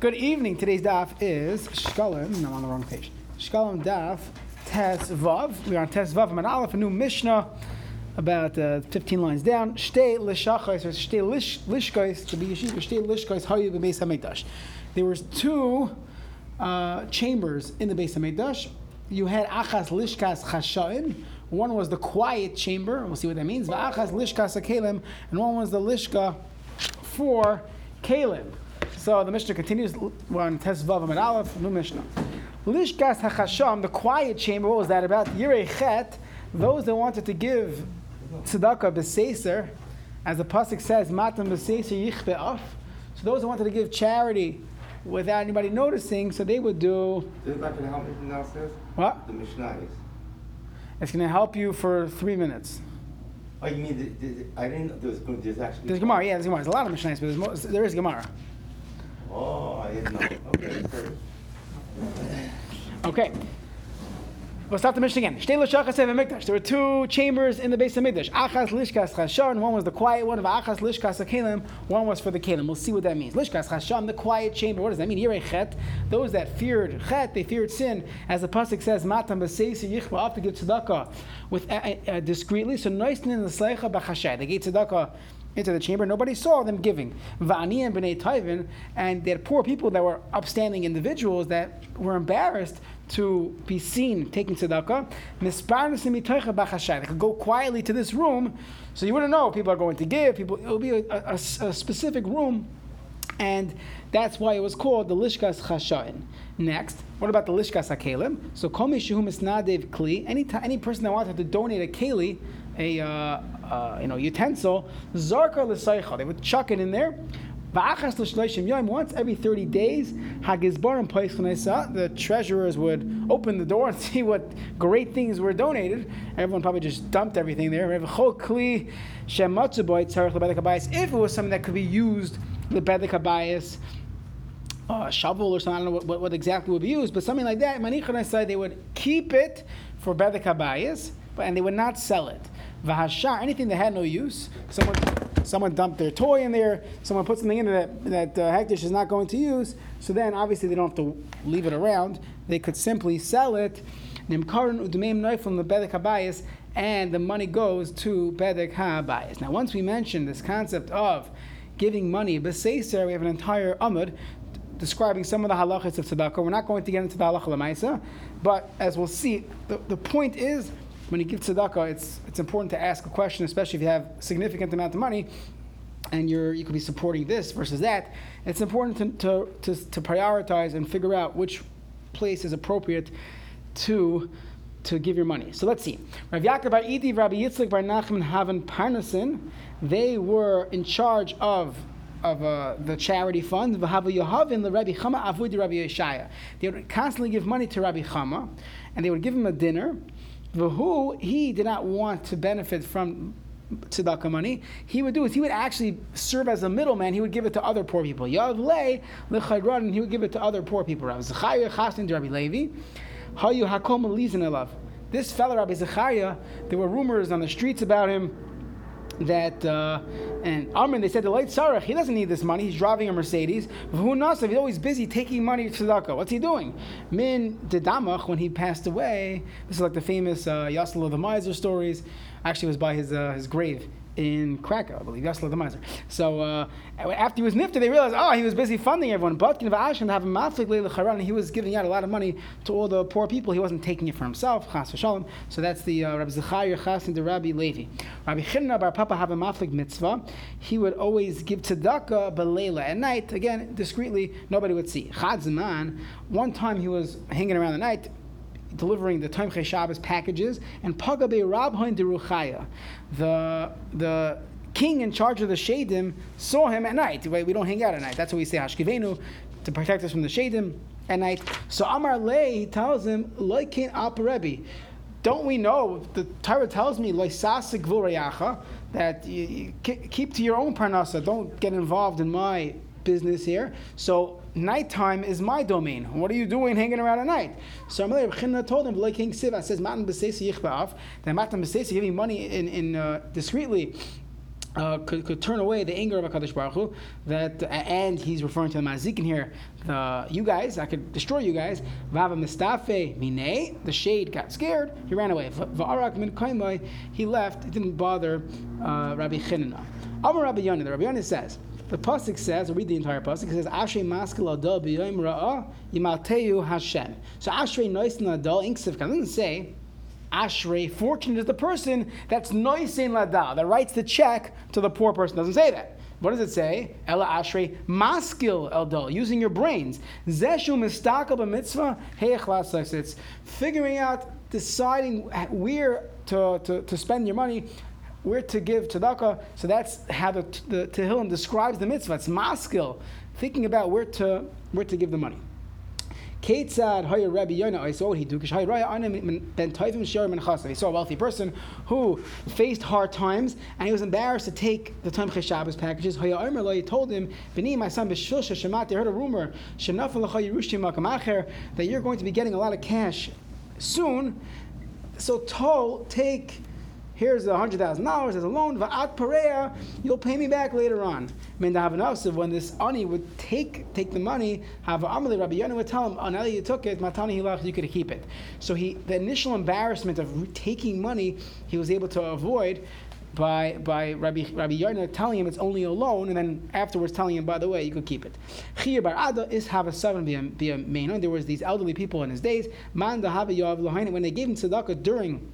Good evening. Today's daf is Shkalim. I'm on the wrong page. Shkalim daf Tes Vav. We are on Tes Vav and Aleph, a new Mishnah, about uh, 15 lines down. Shtei lishachos or shtei lish, lishkos to be yeshiva. Shtei lishkos hayu b'beis hamikdash. There was two uh, chambers in the Beis Hamikdash. You had achas lishkas chashain. One was the quiet chamber. We'll see what that means. Achas lishkas akelim, and one was the lishka for kalim. So the Mishnah continues. We're on Tesvav and Aleph, new Mishnah. Lishkas hachasham, the quiet chamber. What was that about? Yirei chet. Those that wanted to give tzedakah b'seiser, as the pasuk says, matam b'seiser yichbe af. So those that wanted to give charity without anybody noticing, so they would do. Is that going to help me downstairs? What? The Mishnah is. It's going to help you for three minutes. Oh, you mean the, the, I didn't know there was there's actually. There's Gemara, yeah, there's Gemara. There's a lot of Mishnahs, but there's more, there is Gemara. Oh, I didn't know. Okay. Okay. We'll start the Mishnah again. There were two chambers in the base of Mikdash. Achas lishkas chashon. One was the quiet one of Achas lishkas kelim. One was for the kelim. We'll see what that means. Lishkas chashon, the quiet chamber. What does that mean? Yirei chet. Those that feared chet, they feared sin. As the pasuk says, matam b'seisi yichba up to give tzedakah with uh, uh, discreetly. So noisnin in the sleicha b'chashay. They gave tzedakah into the chamber. Nobody saw them giving. Va'ani and b'nei tayvin, and they had poor people that were upstanding individuals that were embarrassed to be seen taking tzedakah. They could go quietly to this room, so you wouldn't know people are going to give. People, it will be a, a, a specific room, and that's why it was called the lishkas chashain. Next, what about the lishkas hakelim? So komi shehu misnadev kli. Any any person that wanted to donate a keli, a uh, uh, you know utensil, zarka l'saycha. They would chuck it in there. Once every 30 days, the treasurers would open the door and see what great things were donated. Everyone probably just dumped everything there. If it was something that could be used, the bedek a shovel or something, I don't know what, what, exactly would be used, but something like that, they would keep it for bedek habayis, and they would not sell it. Vahashar, anything that had no use, someone someone dumped their toy in there, someone put something in there that, that uh, Hekdesh is not going to use, so then obviously they don't have to leave it around. They could simply sell it, and the money goes to Bedek HaBayis. Now, once we mentioned this concept of giving money, B'Seiser, we have an entire Amud describing some of the halachas of tzedakah. We're not going to get into the halacha lemaisa, but as we'll see, the, the point is when you give tzedakah, it's, it's important to ask a question, especially if you have a significant amount of money and you're, you could be supporting this versus that. It's important to, to, to, to prioritize and figure out which place is appropriate to to give your money. So let's see. Rav Yaakov Bar Idi, Rabbi Yitzchak Bar Nachman Havan Parnasin, they were in charge of of uh, the charity fund. Yohavin the Rabbi Chama Rabbi Yeshaya. They would constantly give money to Rabbi Chama, and they would give him a dinner, who he did not want to benefit from tzedakah money, he would do is he would actually serve as a middleman. He would give it to other poor people. Yav lei lechayron, and he would give it to other poor people. Rabbi Zechariah chastin to Rabbi Levi, hayu hakom elav. This fellow Rabbi Zechariah, there were rumors on the streets about him that uh, and Amrin they said the light Sarach he doesn't need this money he's driving a Mercedes. Who knows If he's always busy taking money to tzedakah. What's he doing? Min Dedamach when he passed away this is like the famous uh, Yasla the miser stories actually was by his uh, his grave in Krakow, I believe. Yasla the Miser. So uh, after he was nifted, they realized, oh, he was busy funding everyone. But have a he was giving out a lot of money to all the poor people. He wasn't taking it for himself. So that's the uh, Rabbi Zechariah Chas and the Rabbi Levi. Rabbi Chinna bar Papa have a maflik mitzvah. He would always give tzedakah belela at night. Again, discreetly, nobody would see. Chad. One time he was hanging around the night delivering the Tomchei Shabbos packages, and Pagabe Rabhain Deruchaya, the the king in charge of the Shadim, saw him at night. Wait, we don't hang out at night. That's what we say Hashkivenu to protect us from the Shadim at night. So Amar Le, he tells him, Loikin Aparebi. Don't we know? The Torah tells me that you, you keep to your own parnasa. Don't get involved in my business here. So nighttime is my domain. What are you doing hanging around at night? So Amalei Chinna told him, like King Siva says, Matan Besesi Yichba'af, that Matan Besesi giving money in, in uh, discreetly uh, could, could turn away the anger of Hakadosh Baruch Hu. That and he's referring to the mazikin here. The you guys, I could destroy you guys. Vava mistafe mine. The shade got scared. He ran away. Va'arak min kaimai. He left. It didn't bother uh, Rabbi Chinana. Amar Rabbi Yonah. The Rabbi Yonah says. The pasuk says, read the entire pasuk. It says, "Ashrei maskil adol b'yoyim ra'ah yimalteu Hashem." So Ashrei noisin adol inksiv. It doesn't say Ashrei, fortunate is the person that's noisin ladal, that writes the check to the poor person. Doesn't say that. What does it say? Ella Ashrei maskil eldol, using your brains. Zeshu mistakel b'mitzvah heichlas. It's figuring out, deciding where to, to, to spend your money, where to give tzedakah. So that's how the, the Tehillim describes the mitzvah. It's maskil, thinking about where to, where to give the money. He saw a wealthy person who faced hard times and he was embarrassed to take the Time Shabbos packages. He told him, Beni, my son, Shemati, heard a rumor, that you're going to be getting a lot of cash soon. So toll, take here's a hundred thousand dollars as a loan, va'at pareya, you'll pay me back later on. When this ani would take take the money, have Amali Rabbi Yonah would tell him, oh, now that you took it, matani hilach, you could keep it. So he, the initial embarrassment of taking money, he was able to avoid by by Rabbi Rabbi Yonah telling him it's only a loan, and then afterwards telling him, by the way, you could keep it. Chiyah bar Ada is have a seven be a main. There was these elderly people in his days. Man when they gave him tzedakah during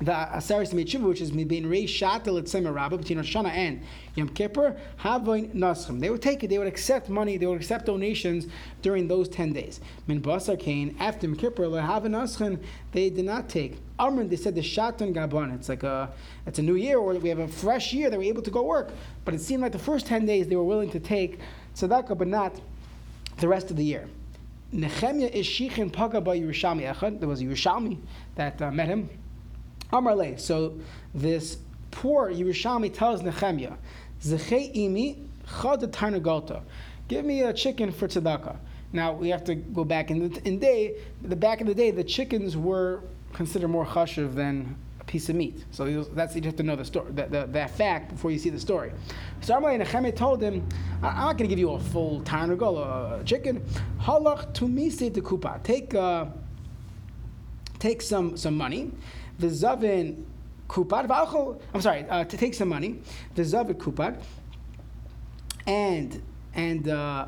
the Aseres Mitzvah, which is being raised shatel at Semer Rabbah between Rosh Hashanah and Yom Kippur, Havoin Naschim. They would take it, they would accept money, they would accept donations during those 10 days. Min Basar Kain, after Yom Kippur, Lehavin Naschim, they did not take. Amrin, they said the Shatan Gabon. It's like a, it's a new year, or we have a fresh year that we're able to go work. But it seemed like the first 10 days they were willing to take tzedakah, but not the rest of the year. Nehemiah is Shichin Paga by Yerushalmi Echad. There was a Yerushalmi that uh, met him Amarle. So this poor Yerushalmi tells Nehemiah, Zechei imi chad tarnagolta. Give me a chicken for tzedakah. Now we have to go back in the in day. The back in the day, the chickens were considered more chashuv than a piece of meat. So that's you have to know the story, that, that, that fact before you see the story. So Amalei Nehemiah told him, "I'm not going to give you a full tarnagol, a chicken. Halach to me say kupa. Take uh, take some some money." The zavin kupad I'm sorry, uh, to take some money, the zavin kupad, and and uh,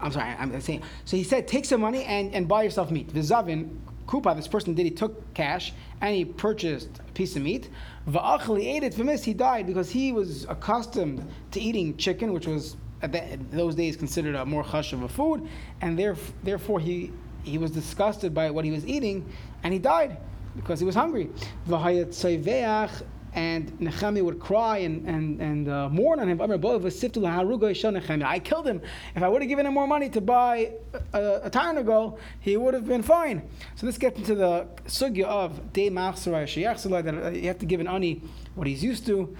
I'm sorry, I'm saying. So he said, take some money and, and buy yourself meat. The zavin kupa, this person did. He took cash and he purchased a piece of meat. Va'achli ate it. This, he died because he was accustomed to eating chicken, which was at those days considered a more hush of a food, and therefore he he was disgusted by what he was eating, and he died because he was hungry. And Nehemiah would cry and, and, and uh, mourn on him. I killed him. If I would have given him more money to buy a, a, a Tarnago, he would have been fine. So this gets into the sugya of De that uh, you have to give an ani what he's used to.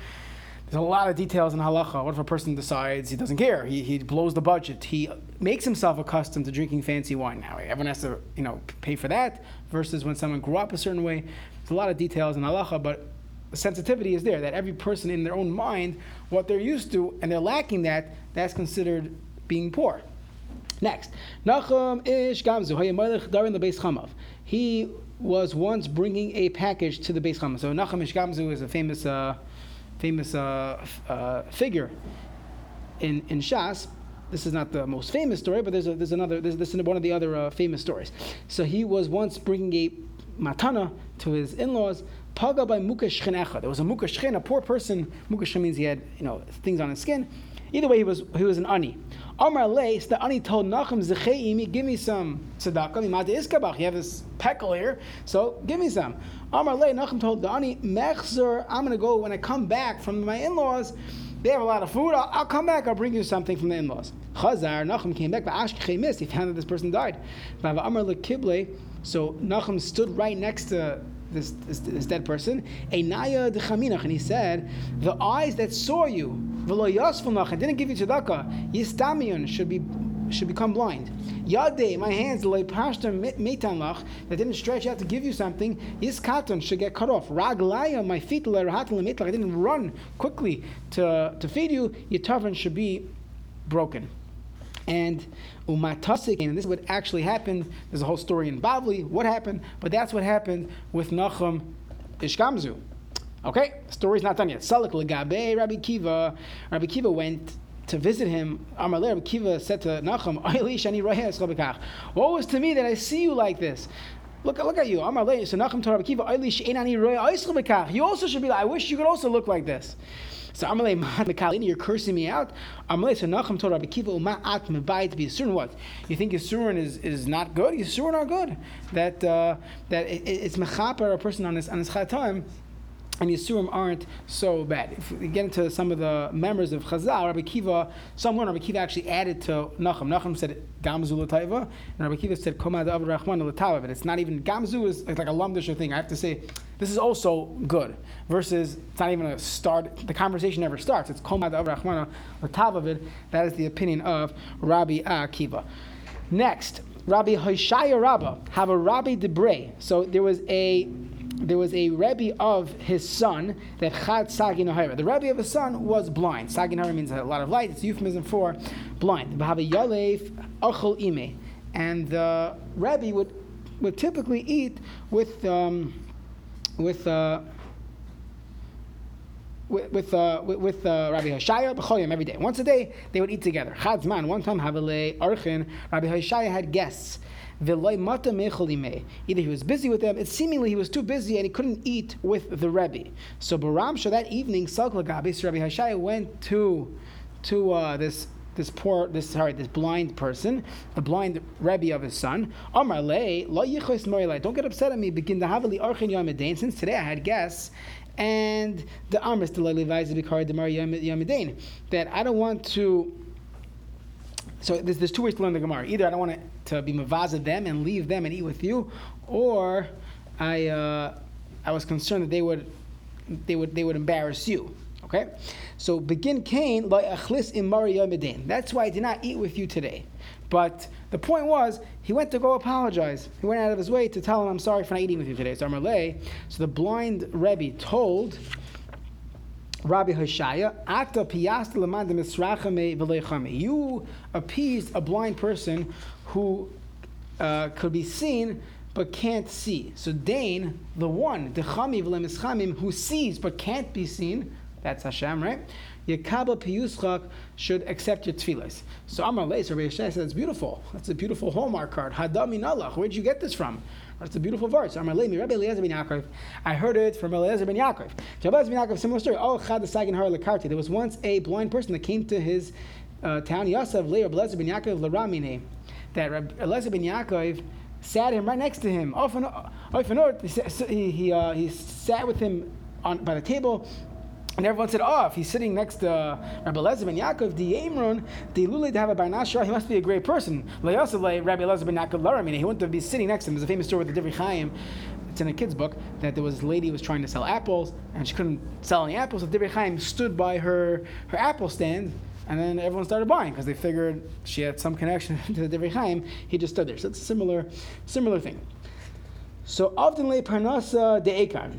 There's a lot of details in halacha. What if a person decides he doesn't care? He, he blows the budget. He makes himself accustomed to drinking fancy wine. Now everyone has to you know pay for that. Versus when someone grew up a certain way. There's a lot of details in halacha, but the sensitivity is there that every person in their own mind, what they're used to, and they're lacking that, that's considered being poor. Next, Nachum ish gamzu darin the chamav. He was once bringing a package to the base chamav. So Nachum ish gamzu is a famous. Uh, famous uh, uh, figure in, in Shas. This is not the most famous story, but there's, a, there's another, there's, this is one of the other uh, famous stories. So he was once bringing a matana to his in-laws, paga by. There was a mukashchin, a poor person. Mukashchin means he had, you know, things on his skin. Either way, he was, he was an ani. Amar Leis, the ani told Nachum Zecheimi, give me some tzedakah. You have this peckle here, so give me some. Amar Le, Nachum told the ani, Mechzer, I'm going to go when I come back from my in-laws. They have a lot of food. I'll, I'll come back. I'll bring you something from the in-laws. Chazar, Nachum came back. He found that this person died. So Nachum stood right next to this, this, this, dead person, a naya dechaminach, and he said, the eyes that saw you, v'lo and didn't give you tzedakah, yistamion should be should become blind. Yade, my hands, that didn't stretch out to give you something, yiskatan should get cut off. Raglaya, my feet, I didn't run quickly to, to feed you, yitavran should be broken. And umatasik, and this is what actually happened. There's a whole story in Bavli, what happened, but that's what happened with Nachum Ish Gamzu. Okay, story's not done yet. Salik legabe Rabbi Kiva. Rabbi Kiva went to visit him. Amar Rabbi Kiva said to Nachum, What was to me that I see you like this? Look, look at you. Amar So Nachum to Rabbi Kiva, You also should be like, I wish you could also look like this. So Amalei Makalini, you're cursing me out. Amalei so Nachum told Rabbi Kiva Uma'at Mebayit Yisurin. What you think Yisurin is, is not good? Yisurin are good. That uh, that it, it's mechaper a person on his on his chatam and Yisurim aren't so bad. If we get into some of the members of Chazal, Rabbi Kiva, someone Rabbi Kiva actually added to Nachum. Nachum said Gamzu Lataiva, and Rabbi Kiva said Komad Av Rahman Latava. But it's not even Gamzu is like a lumdish thing. I have to say, this is also good. Versus it's not even a start. The conversation never starts. It's Komad Av Rahman Latava. That is the opinion of Rabbi Akiva. Next, Rabbi Hoshaya Rabbah have a Rabbi Debre. So there was a there was a Rebbe of his son that Chad Sagin The Rebbe of his son was blind. Sagin means a lot of light. It's a euphemism for blind. And the Rebbe would, would typically eat with, um, with, uh, with with, uh, with, with uh, Rabbi Hoshaya b'choyim every day. Once a day, they would eat together. Chadzman. One time, Havale Archin, Rabbi Hoshaya had guests, Either he was busy with them, it seemingly he was too busy and he couldn't eat with the Rebbe. So Baramsha that evening, Salklagabis, Rabbi Hashai went to to uh, this this poor, this sorry, this blind person, the blind Rebbe of his son. Don't get upset at me. Begin the havali archin yom Since today I had guests, and the amris the levi's bikar demar yom that I don't want to so there's, there's two ways to learn the Gemara. Either I don't want to, to be mavaza them and leave them and eat with you, or I uh, I was concerned that they would they would they would embarrass you. Okay, so begin Cain achlis That's why I did not eat with you today. But the point was, he went to go apologize. He went out of his way to tell him, "I'm sorry for not eating with you today." So So the blind Rebbe told Rabbi Hoshaya, Ata piyasta misrachame. You appeased a blind person who uh, could be seen but can't see. So Dane, the one, dechami v'lemischamim, who sees but can't be seen, that's Hashem, right? Yakaba piyuschak should accept your tefillas. So Amar Leis, Rabbi Hoshaya said, it's beautiful. That's a beautiful Hallmark card. Hadami nalach. Where'd you get this from? That's a beautiful verse. I heard it from Eliezer ben Yaakov. Eliezer ben Yaakov, similar story. Oh, There was once a blind person that came to his uh, town, Yosef, Leir, Eliezer ben Yaakov, Laramine, that Eliezer ben Yaakov sat him right next to him. He, he, uh, he sat with him on, by the table and everyone said, oh, if he's sitting next to uh, Rabbi Elazar ben Yaakov, the the to have a he must be a great person. Rabbi Elazar ben Yaakov Laramine, he wouldn't be sitting next to him. There's a famous story with the Divrei Chaim. It's in a kid's book that there was a lady who was trying to sell apples and she couldn't sell any apples. So Divrei Chaim stood by her, her apple stand and then everyone started buying because they figured she had some connection to the Divrei Chaim. He just stood there. So it's a similar, similar thing. So often le parnasa de ekan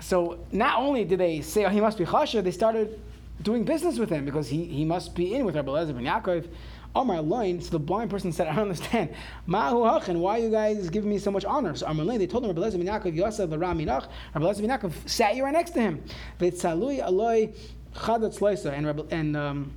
so not only did they say, oh, he must be chasha, they started doing business with him because he, he must be in with Rabbi Lezer ben Yaakov. Amar Loin, so the blind person said, I don't understand. Mahu hachin, why are you guys giving me so much honor? So Amar Loin, they told him, Rabbi Lezer ben Yaakov, Yosef the Raminach, Rabbi Lezer ben Yaakov sat you right next to him. V'tzalui aloi chadat loisa, and, and, um,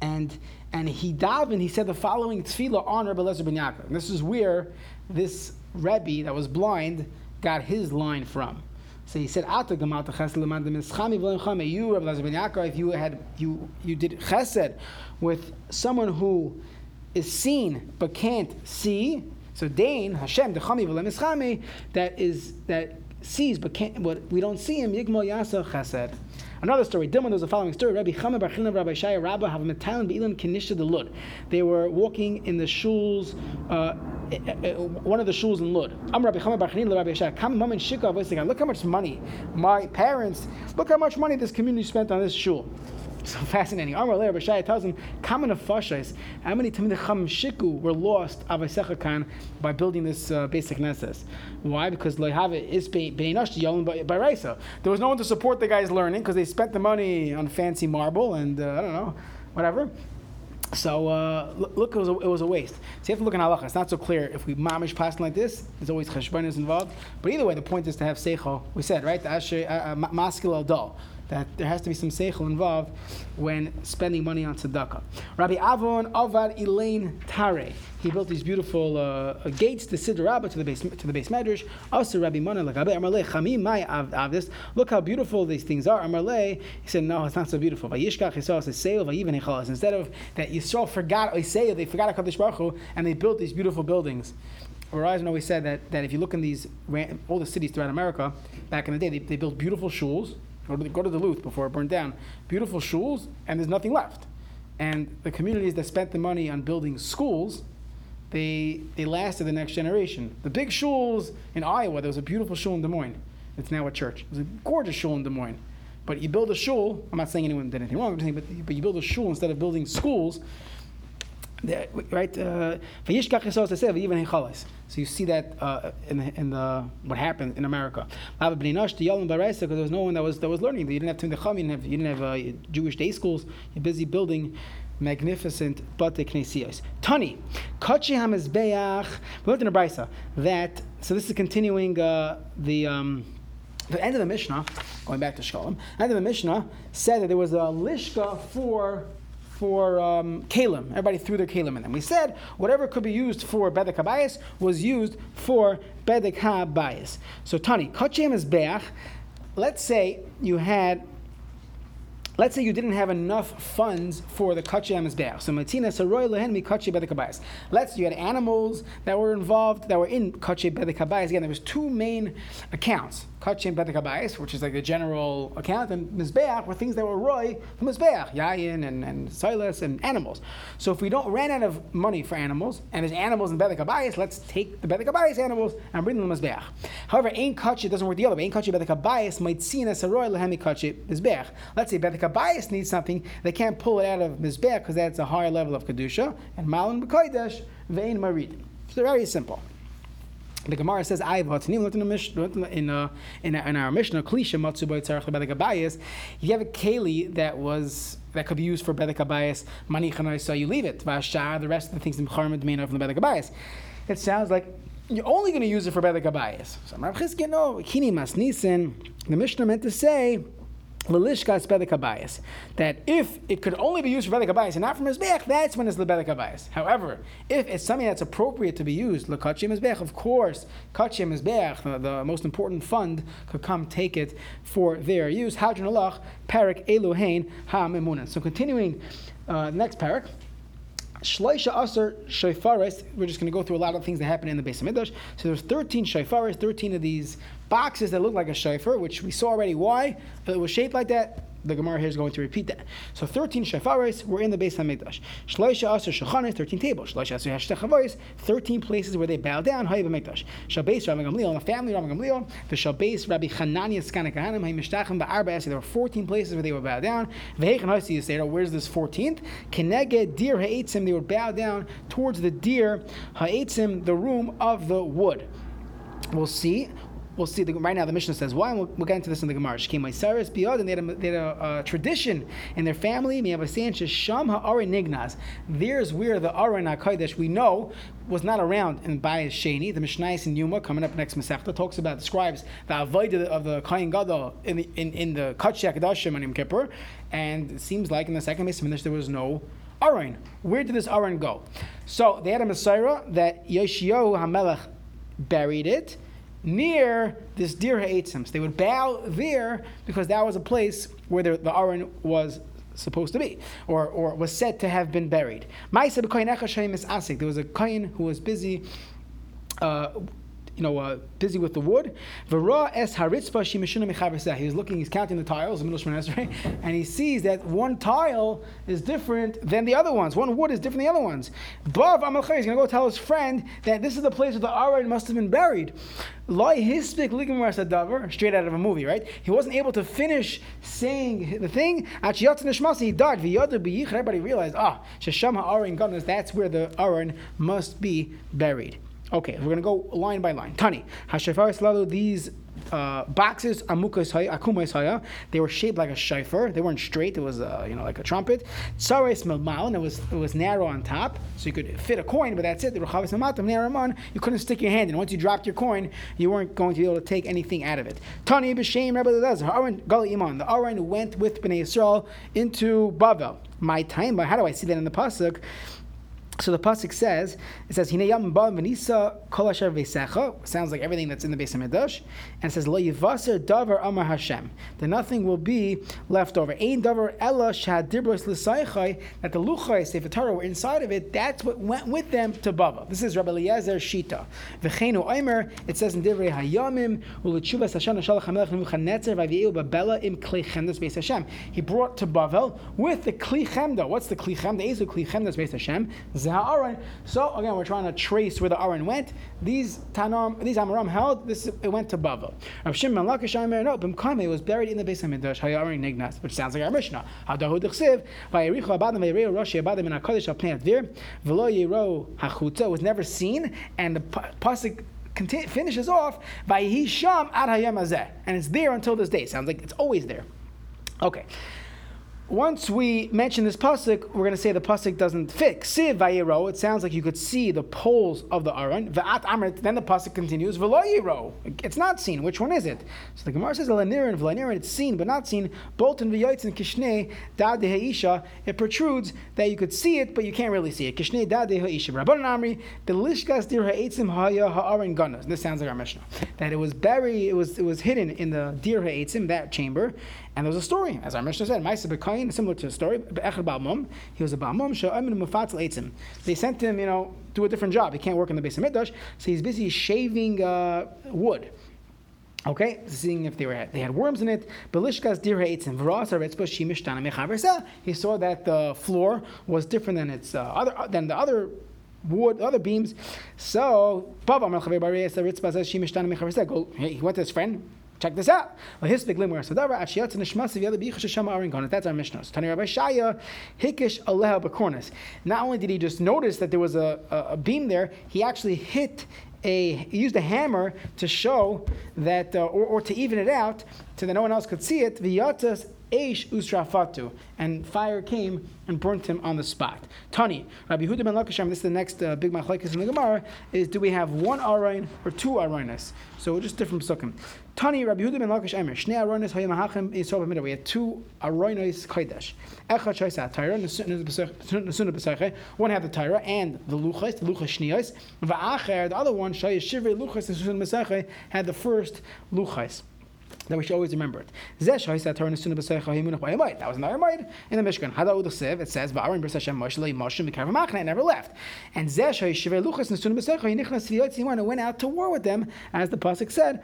and, and he davened, he said the following tefillah on Rabbi Lezer ben Yaakov. And this is where this Rebbe that was blind got his line from. So he said, "Ata gamalta chesed l'mandim eschami v'leim You, Rabbi Lazar ben Yaakov, if you had you you did chesed with someone who is seen but can't see. So Dain Hashem dechami v'leim eschami that is that sees but can't. But we don't see him. Yigmal yasa chesed. Another story. Dilman, there's a following story. Rabbi Chama Bar Rabbi Shaya a metalin be'ilan kenisha the Lud. They were walking in the shuls, uh, eh, eh, eh, one of the shuls in Lud. I'm Rabbi Chama Bar Rabbi Shaya. Come, mom and shika. Look how much money my parents. Look how much money this community spent on this shul. So fascinating. Amar Leir Bashaya tells him, "Kamen of Fashais. How many Tamid Cham Shiku were lost Avaisechakan by building this uh, basic nesses? Why? Because Leihave is Beinash Yolim by Raisa. There was no one to support the guy's learning because they spent the money on fancy marble and uh, I don't know, whatever. So uh, look, it was, a, it was a waste. So you have to look in halacha. It's not so clear if we mamish passing like this. There's always cheshbonis involved. But either way, the point is to have seichel. We said right, the asher uh, uh, maskil that there has to be some seichel involved when spending money on tzedakah. Rabbi Avon Avad Elaine Tare. He built these beautiful uh, uh gates to Siddur Rabbah to the base to the base medrash. Also, Rabbi Mana Lagabe Amarle Chamim Mai Avdis. Look how beautiful these things are. Amarle. He said, no, it's not so beautiful. Vayishkach Yisrael says Seil Vayiven Hechalas. Instead of that, Yisrael forgot Oisei, they forgot Hakadosh Baruch Hu, and they built these beautiful buildings. Verizon always said that, that if you look in these all the cities throughout America, back in the day, they, they built beautiful shuls, Go to, go to Duluth before it burned down. Beautiful shuls, and there's nothing left. And the communities that spent the money on building schools, they, they lasted the next generation. The big shuls in Iowa, there was a beautiful shul in Des Moines. It's now a church. It was a gorgeous shul in Des Moines. But you build a shul, I'm not saying anyone did anything wrong, but, but you build a shul instead of building schools, right? Uh, so you see that uh, in, in the what happened in America. Because there was no one that was that was learning. You didn't have Timdecham, you didn't have, you didn't have uh, Jewish day schools. You're busy building magnificent bate knesias. Tani, kachi hamizbeach. We learned in a brisa that. So this is continuing uh, the. Um, the end of the Mishnah, going back to Shalom, end of the Mishnah said that there was a lishka for for um, kalim. Everybody threw their kalim in them. We said whatever could be used for bedek habayis was used for bedek habayis. So Tani, kachem is beach. Let's say you had Let's say you didn't have enough funds for the kachi amizbeach. So matina saroy lehen mi kachi bedekabayis. Let's say you had animals that were involved that were in kachi bedekabayis. Again, there was two main accounts. Kachi bedekabayis, which is like a general account, and mizbeach were things that were roy from mizbeach, yayin and, and silas and animals. So if we don't ran out of money for animals, and there's animals in bedekabayis, let's take the bedekabayis animals and bring them to mizbeach. However, ain kachi doesn't work the other way. Ain kachi bedekabayis might see in a saroy lehem mi kachi mizbeach. Let's say bedekabayis Kabayas needs something, they can't pull it out of Mizbech because that's a higher level of Kedusha, and Malin B'Kodesh, Vein Marid. So very simple. The Gemara says, "I in in, uh, in in our Mishnah, Klisha Matzu Tzarech Bedek Abayis. You have a keli that was that could be used for Bedek Abayis. Mani so you leave it. Vashar, the rest of the things in Charmed main of the Bedek Abayis. It sounds like you're only going to use it for Bedek Abayis. So Rav Chizkiah, no, Kini Mas Nisin. The Mishnah meant to say Lalishkas bedek That if it could only be used for bedek and not for mizbeach, that's when it's the bedek However, if it's something that's appropriate to be used, lekachim mizbeach, of course, kachim mizbeach, the, the most important fund, could come take it for their use. Hadron alach parak eluhain ha So continuing, uh, next parak. Shloisha Aser Shaifaris, we're just going to go through a lot of things that happen in the base of Midrash. So there's 13 Shaifaris, 13 of these boxes that look like a shofar, which we saw already why. But it was shaped like that. The Gemara here is going to repeat that. So 13 shafaris were in the base of Hamikdash. Shloisha Aser Shachanis, 13 tables. Shloisha Aser Hashtechavois, 13 places where they bow down. Hayab Hamikdash. Shabes Rabbi Gamliel, the family Rabbi Gamliel. The Shabes Rabbi Chananya Skanik Kahanim, Haymishtachim Ba'arba There were 14 places where they would bow down. Vehechan Hasi Yisera, where's this 14th? Keneged Deer Ha'etzim, they would bow down towards the deer Ha'etzim, the room of the wood. We'll see we'll see the, right now the Mishnah says why, and we'll, we'll get into this in the Gemara. My Cyrus Biyad, and they had a, they had a, a tradition in their family. Sham Nignaz. There's where the Aron HaKadosh we know was not around in Bayis Sheni. The Mishnais in Yuma coming up next Masechta talks about describes the avodah of the Kain Gadol in the in, in the Kachya Kadashim Yom Kippur, and it seems like in the second Mishnah there was no Aron. Where did this Aron go? So they had a mesorah that Yoshiyahu Hamelech buried it near this deer ha'etzim. So they would bow there because that was a place where the, the Aron was supposed to be, or, or was said to have been buried. There was a kohen who was busy uh, you know, uh, busy with the wood. V'ra es haritzpa shimishuna mechaverseh. He was looking, he's counting the tiles, the middle Shemon and he sees that one tile is different than the other ones. One wood is different than the other ones. Bav Amalchai, he's going to go tell his friend that this is the place where the Aron must have been buried. Straight out of a movie, right? He wasn't able to finish saying the thing. He died. Everybody realized, ah, that's where the Aron must be buried. Okay, we're to go line by line. Tani, hashafar slalu, these uh, boxes amukas haya, they were shaped like a shofar. They weren't straight. It was uh, you know like a trumpet. Tsares and it was it was narrow on top, so you could fit a coin, but that's it. The rechavis mamatam neraman, you couldn't stick your hand in. Once you dropped your coin, you weren't going to be able to take anything out of it. Tani b'shem Rebbe Lezer, Aaron Gali Iman. The Aaron went with Bnei Yisrael into Bavel. My time, but how do I see that in the pasuk? So the pasuk says, it says, "Hineyam ba v'nisa kol asher v'secha." Sounds like everything that's in the Beis Hamikdash, and it says, "Lo yivaser davar amar Hashem." That nothing will be left over. Ein davar ella shad dibros l'saychai. That the luchai sefer Torah were inside of it. That's what went with them to Bava. This is Rabbi Eliezer Shita. V'cheinu Omer. It says in Divrei Hayamim u'letshuvas Hashem shalach hamelech Nebuchadnezzar v'aviyu babela im kli chemdas Beis Hashem. He brought to Bavel with the kli chemda. What's the kli chemda? Is the kli chemdas Beis Hashem? So again, we're trying to trace where the Aron went. These Tanam, these Amaram held this. It went to Bavel. Rav Shimon Lakish no, Bimkame was buried in the Beis Hamikdash. Hayaron Nignas, which sounds like our Mishnah. Hadahu Dechsiv Vayerichu Abadim Vayereu Roshi Abadim in Hakadosh Al Pnei Advir V'lo Yero Hachutza was never seen, and the pasuk finishes off by Hisham Ad Hayam and it's there until this day. Sounds like it's always there. Okay once we mention this pasuk, we're going to say the pasuk doesn't fit. Siv vayiro. It sounds like you could see the poles of the aron. Amrit. Then the pasuk continues. V'lo It's not seen. Which one is it? So the Gemara says elanirin v'lanirin. It's seen but not seen. Bolton and kishnei dad deheisha. It protrudes that you could see it but you can't really see it. Kishnei dad deheisha. Rabban Amri. The lishkas dir ha'etzim haya ha'aron ganas. This sounds like our Mishnah. That it was buried. It was it was hidden in the dir ha'etzim that chamber. And there was a story, as our Mishnah said, Similar to the story, he was a Balmum, Etzim. They sent him, you know, do a different job. He can't work in the Beis Hamikdash, so he's busy shaving uh, wood. Okay, seeing if they were they had worms in it. He saw that the floor was different than its uh, other than the other wood, other beams. So, he went to his friend, Check this out. That's our Mishnah. Rabbi Shaya, Hikish. Not only did he just notice that there was a, a, a beam there, he actually hit a he used a hammer to show that, uh, or, or, to even it out, so that no one else could see it. Eish Usrafatu, and fire came and burnt him on the spot. Tani, Rabbi Huda ben Lakasham, this is the next uh, big machlekes in the Gemara, is do we have one Arayin or two Arayinas? So just different psukim. Tani, Rabbi Huda ben Lakash Emer, Shnei Arayinas hayim ha'achem yisrael b'midah. We had two Arayinas kodesh. Echad shaisa Torah, Nesuna b'seiche, one had the Torah and the Luchas, the Luchas Shniyos. Va'acher, the other one, Shaya Shivrei Luchas, Nesuna b'seiche, had the first Luchas that we should always remember it. That was an Ayamite in the Mishkan. It says, It never left. And When it went out to war with them, as the Pasuk said,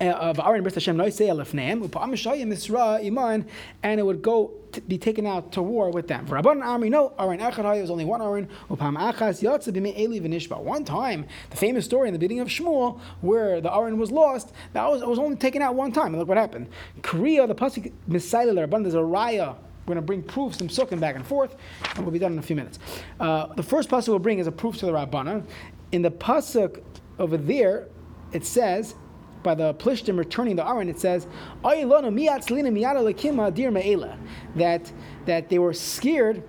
of Aaron Bris Hashem Noisei Elefneim, Upamishayim Misra Iman, and it would go be taken out to war with them. For Rabban Army, no, Aaron Echad was only one Aaron, Upam Achas Yatsa B'mei Eli V'nishba. One time, the famous story in the beginning of Shmuel, where the Aaron was lost, that was, was only taken out one time. And look what happened. Korea, the Pasuk Misaila Rabban, there's a raya we're going to bring proofs some sukkah back and forth, and we'll be done in a few minutes. Uh, the first pasuk we'll bring is a proof to the Rabbana. In the pasuk over there, it says by the Plishtim returning the Aron, it says, that, that they were scared,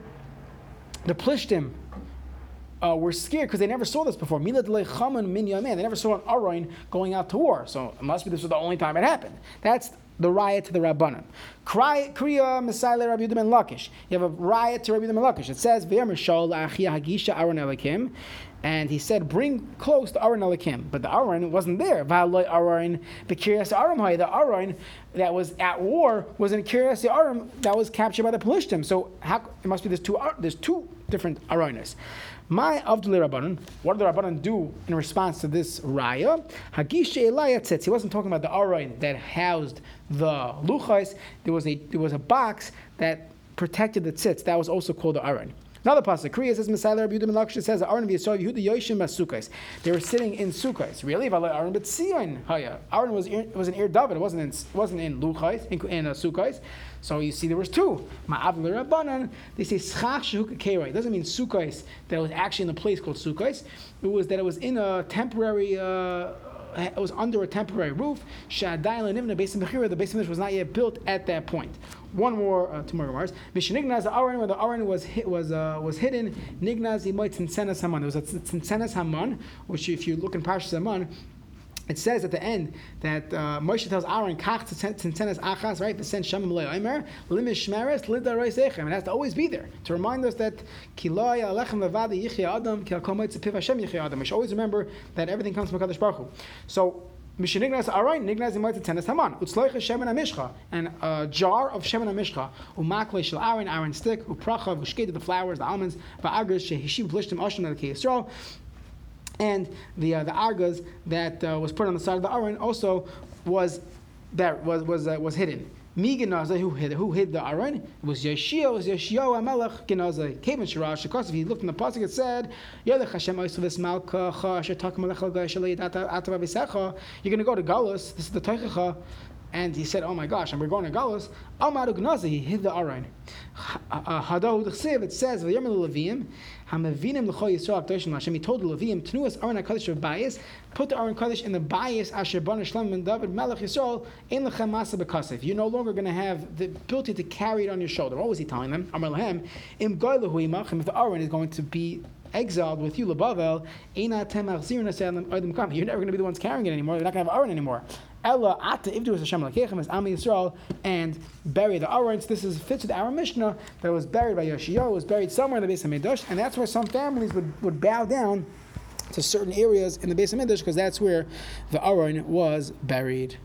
the Plishtim uh, were scared because they never saw this before. They never saw an Aron going out to war. So it must be this was the only time it happened. That's the riot to the Rabbanim. Kriya Messiah Rabbi Yudim Lakish. You have a riot to Rabbi Yudim Lakish. It says, and he said, "Bring close the Aron Elikim," but the Aron wasn't there. Aron, the Aron that was at war was in Kiryas Aram that was captured by the Pelishtim. So how, it must be there's two there's two different aronas. My Avdul Rabbanan, what did the Rabbanan do in response to this raya? Hagish Elaya tzitz. He wasn't talking about the aron that housed the luchais. There was a there was a box that protected the tzitz. That was also called the aron. Another pasuk, Kriya says, Messiah Rabbi Yehuda Melachsha says, Aaron v'Yisrael Yehuda Yoshim Masukais. They were sitting in Sukkais. Really? Aaron but Sion Haya. Aaron was was in Ir David. It wasn't in wasn't in Luchais in, in uh. So you see, there was two. Ma'av Rabbanan. They say Schach Shehuk It doesn't mean Sukkais that it was actually in a place called Sukkais. It was that it was in a temporary. Uh, it was under a temporary roof. Shadai Lenivna Beis Mechira. The Beis was not yet built at that point. One more, uh, two more remarks. Mishnignaz the Aron, when the Aron was hit, was uh, was hidden. Nignaz Imoy Tzinsenas Haman. There was a Tzinsenas Haman, which if you look in Parshas Haman, it says at the end that uh, Moshe tells Aaron, "Kach tzintenes achas," right? To send Shem le'omer limish shmeres lida roisechem. It has to always be there to remind us that kiloi alechem levadi yichya adam kil tzepiv Hashem yichya adam. We should always remember that everything comes from Hakadosh Baruch Hu. So Mishnignas Aroin, Nignas Imoy Tenes Haman, Utzloicha Shemen Amishcha, and a jar of Shemen Amishcha, Umakle Shel Aaron, Aaron stick, Upracha, Ushkeda, the flowers, the almonds, Va'agris, Shehishim, Blishtim, Oshim, the Yisrael, and the uh, the argas that uh, was put on the side of the aron also was that was was uh, was hidden. Mi who hid who hid the aron? It was Yeshia, it was Yeshio Amelech Genaza. Kevin Shirash. Of course, if you looked in the pasuk, it said, "Yelech Hashem Oisavis Malka Cha Asher Takim Alech Shalei Atav Avisecha." You're going to go to Galus. This is the Teichacha. And he said, "Oh my gosh, and we're going to Galus." Amadu Gnazi, he hid the aron. Hadahu It says, "V'yamel Levim." Hamavinim l'chol Yisrael Akdoshim Hashem. He told the Levium, Tnuas Aron HaKadosh of Bias, put the Aron Kadosh in the Bias Asher Bana Shlem and David Melech Yisrael, in lechem masa bekasif. You're no longer going to have the ability to carry it on your shoulder. What was he telling them? Amar lahem, im goylahu imachim, if the Aron is going to be exiled with you, Labavel, you're never going to be the ones carrying it anymore. They're not going to have Aaron anymore. Ella ata ivdu Hashem lakechem as Ami Yisrael and bury the Aaron. So this is fits with our Mishnah that was buried by Yoshio, was buried somewhere in the base of Midrash, and that's where some families would, would bow down to certain areas in the base of Midrash because that's where the Aaron was buried.